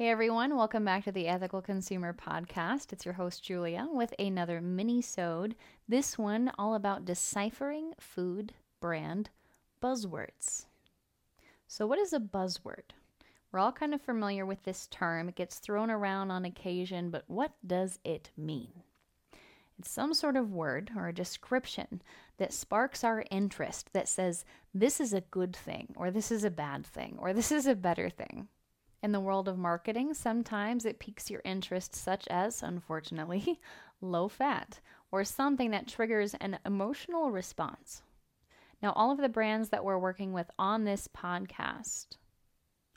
Hey everyone, welcome back to the Ethical Consumer Podcast. It's your host Julia with another mini-sode. This one all about deciphering food brand buzzwords. So what is a buzzword? We're all kind of familiar with this term. It gets thrown around on occasion, but what does it mean? It's some sort of word or a description that sparks our interest that says this is a good thing or this is a bad thing or this is a better thing. In the world of marketing, sometimes it piques your interest, such as, unfortunately, low fat, or something that triggers an emotional response. Now, all of the brands that we're working with on this podcast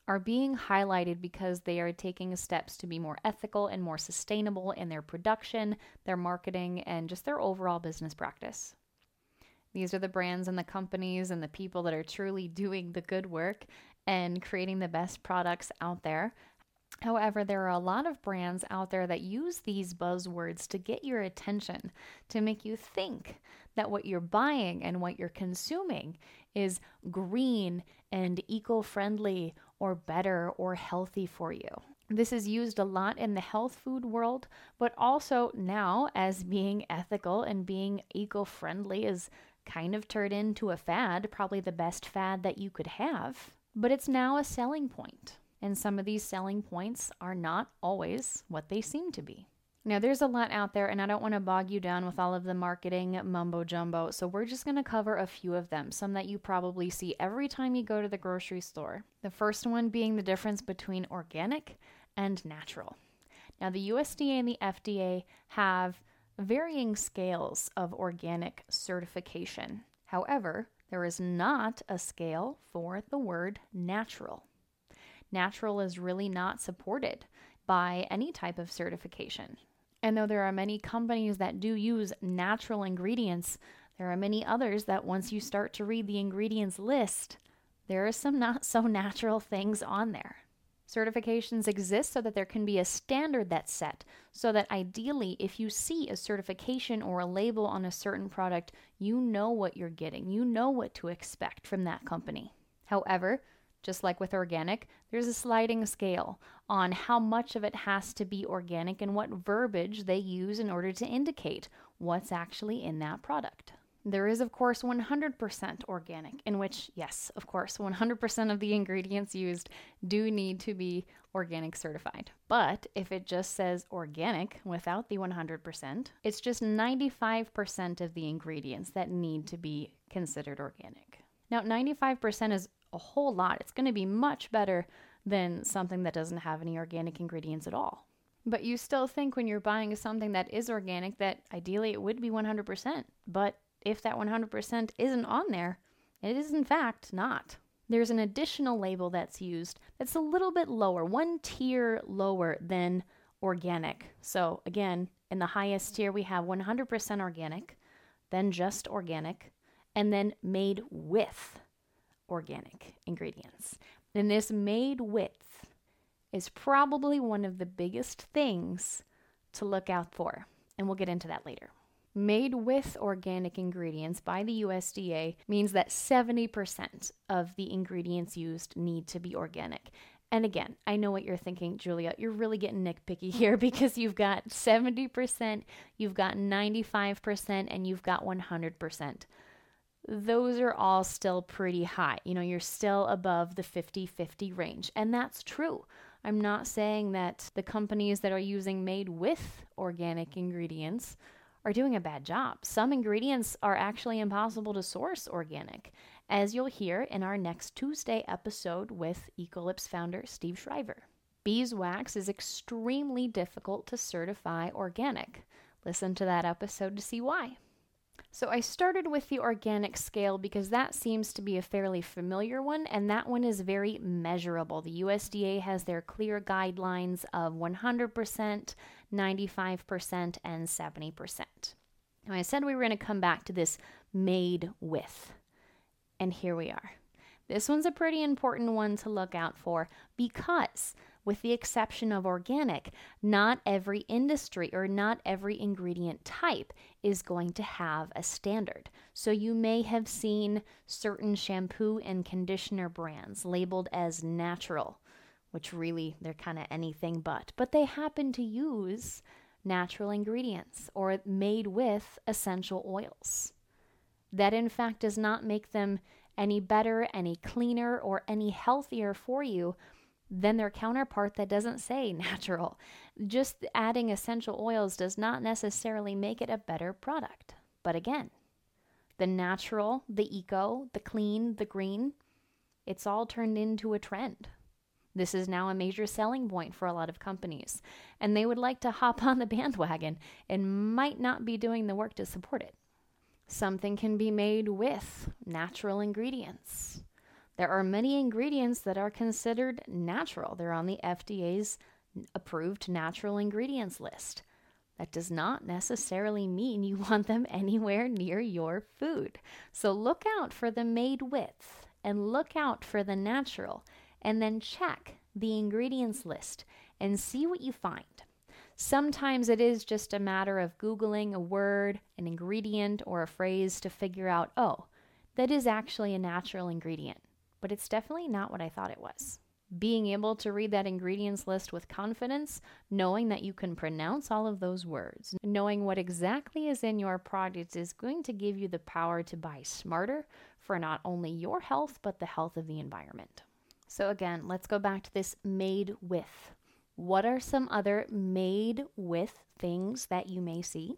are being highlighted because they are taking steps to be more ethical and more sustainable in their production, their marketing, and just their overall business practice. These are the brands and the companies and the people that are truly doing the good work and creating the best products out there. However, there are a lot of brands out there that use these buzzwords to get your attention, to make you think that what you're buying and what you're consuming is green and eco friendly or better or healthy for you. This is used a lot in the health food world, but also now as being ethical and being eco friendly is kind of turned into a fad, probably the best fad that you could have but it's now a selling point. And some of these selling points are not always what they seem to be. Now, there's a lot out there, and I don't want to bog you down with all of the marketing mumbo jumbo, so we're just going to cover a few of them, some that you probably see every time you go to the grocery store. The first one being the difference between organic and natural. Now, the USDA and the FDA have varying scales of organic certification. However, there is not a scale for the word natural. Natural is really not supported by any type of certification. And though there are many companies that do use natural ingredients, there are many others that once you start to read the ingredients list, there are some not so natural things on there. Certifications exist so that there can be a standard that's set, so that ideally, if you see a certification or a label on a certain product, you know what you're getting. You know what to expect from that company. However, just like with organic, there's a sliding scale on how much of it has to be organic and what verbiage they use in order to indicate what's actually in that product. There is, of course, 100% organic, in which, yes, of course, 100% of the ingredients used do need to be organic certified. But if it just says organic without the 100%, it's just 95% of the ingredients that need to be considered organic. Now, 95% is a whole lot. It's going to be much better than something that doesn't have any organic ingredients at all. But you still think when you're buying something that is organic that ideally it would be 100%, but if that 100% isn't on there, it is in fact not. There's an additional label that's used that's a little bit lower, one tier lower than organic. So, again, in the highest tier, we have 100% organic, then just organic, and then made with organic ingredients. And this made with is probably one of the biggest things to look out for. And we'll get into that later made with organic ingredients by the USDA means that 70% of the ingredients used need to be organic. And again, I know what you're thinking, Julia. You're really getting nitpicky here because you've got 70%, you've got 95%, and you've got 100%. Those are all still pretty high. You know, you're still above the 50 50 range. And that's true. I'm not saying that the companies that are using made with organic ingredients are doing a bad job. Some ingredients are actually impossible to source organic, as you'll hear in our next Tuesday episode with Ecolips founder Steve Shriver. Beeswax is extremely difficult to certify organic. Listen to that episode to see why. So I started with the organic scale because that seems to be a fairly familiar one, and that one is very measurable. The USDA has their clear guidelines of 100%, 95%, and 70%. Now, I said we were going to come back to this made with, and here we are. This one's a pretty important one to look out for because with the exception of organic, not every industry or not every ingredient type is going to have a standard. So you may have seen certain shampoo and conditioner brands labeled as natural. Which really they're kind of anything but, but they happen to use natural ingredients or made with essential oils. That, in fact, does not make them any better, any cleaner, or any healthier for you than their counterpart that doesn't say natural. Just adding essential oils does not necessarily make it a better product. But again, the natural, the eco, the clean, the green, it's all turned into a trend. This is now a major selling point for a lot of companies, and they would like to hop on the bandwagon and might not be doing the work to support it. Something can be made with natural ingredients. There are many ingredients that are considered natural. They're on the FDA's approved natural ingredients list. That does not necessarily mean you want them anywhere near your food. So look out for the made with and look out for the natural and then check the ingredients list and see what you find. Sometimes it is just a matter of Googling a word, an ingredient, or a phrase to figure out, oh, that is actually a natural ingredient, but it's definitely not what I thought it was. Being able to read that ingredients list with confidence, knowing that you can pronounce all of those words, knowing what exactly is in your product is going to give you the power to buy smarter for not only your health, but the health of the environment. So, again, let's go back to this made with. What are some other made with things that you may see?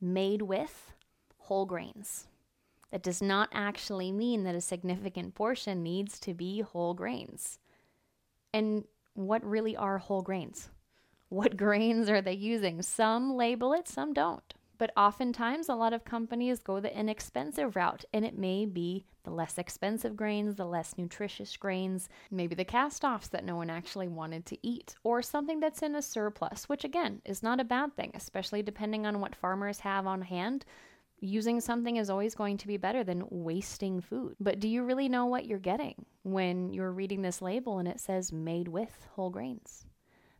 Made with whole grains. That does not actually mean that a significant portion needs to be whole grains. And what really are whole grains? What grains are they using? Some label it, some don't. But oftentimes, a lot of companies go the inexpensive route, and it may be the less expensive grains, the less nutritious grains, maybe the cast offs that no one actually wanted to eat, or something that's in a surplus, which again is not a bad thing, especially depending on what farmers have on hand. Using something is always going to be better than wasting food. But do you really know what you're getting when you're reading this label and it says made with whole grains?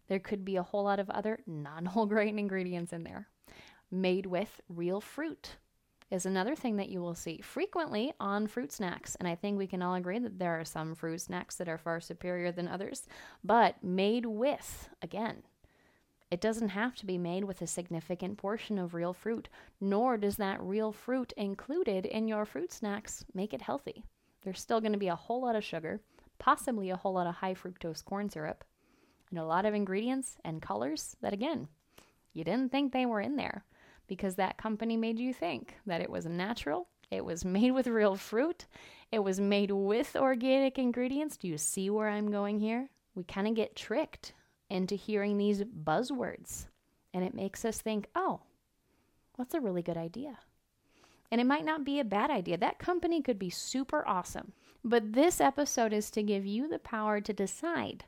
There could be a whole lot of other non whole grain ingredients in there made with real fruit is another thing that you will see frequently on fruit snacks. And I think we can all agree that there are some fruit snacks that are far superior than others, but made with, again, it doesn't have to be made with a significant portion of real fruit, nor does that real fruit included in your fruit snacks make it healthy. There's still going to be a whole lot of sugar, possibly a whole lot of high fructose corn syrup, and a lot of ingredients and colors that, again, you didn't think they were in there because that company made you think that it was natural, it was made with real fruit, it was made with organic ingredients. Do you see where I'm going here? We kind of get tricked into hearing these buzzwords, and it makes us think, oh, that's a really good idea. And it might not be a bad idea. That company could be super awesome. But this episode is to give you the power to decide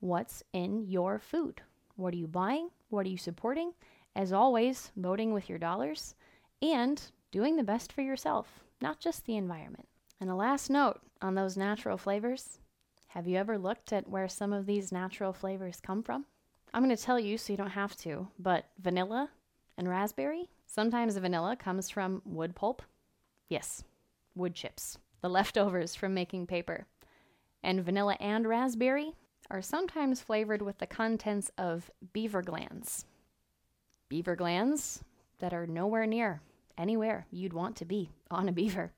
what's in your food. What are you buying? What are you supporting? As always, voting with your dollars and doing the best for yourself, not just the environment. And a last note on those natural flavors have you ever looked at where some of these natural flavors come from? I'm going to tell you so you don't have to, but vanilla and raspberry, sometimes vanilla comes from wood pulp. Yes, wood chips, the leftovers from making paper. And vanilla and raspberry are sometimes flavored with the contents of beaver glands beaver glands that are nowhere near anywhere you'd want to be on a beaver.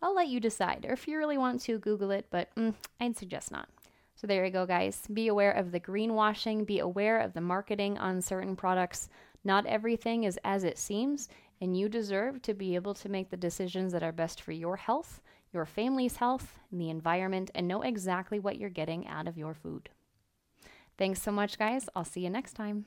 I'll let you decide, or if you really want to, Google it, but mm, I'd suggest not. So there you go, guys. Be aware of the greenwashing, be aware of the marketing on certain products. Not everything is as it seems, and you deserve to be able to make the decisions that are best for your health, your family's health, and the environment, and know exactly what you're getting out of your food. Thanks so much, guys. I'll see you next time.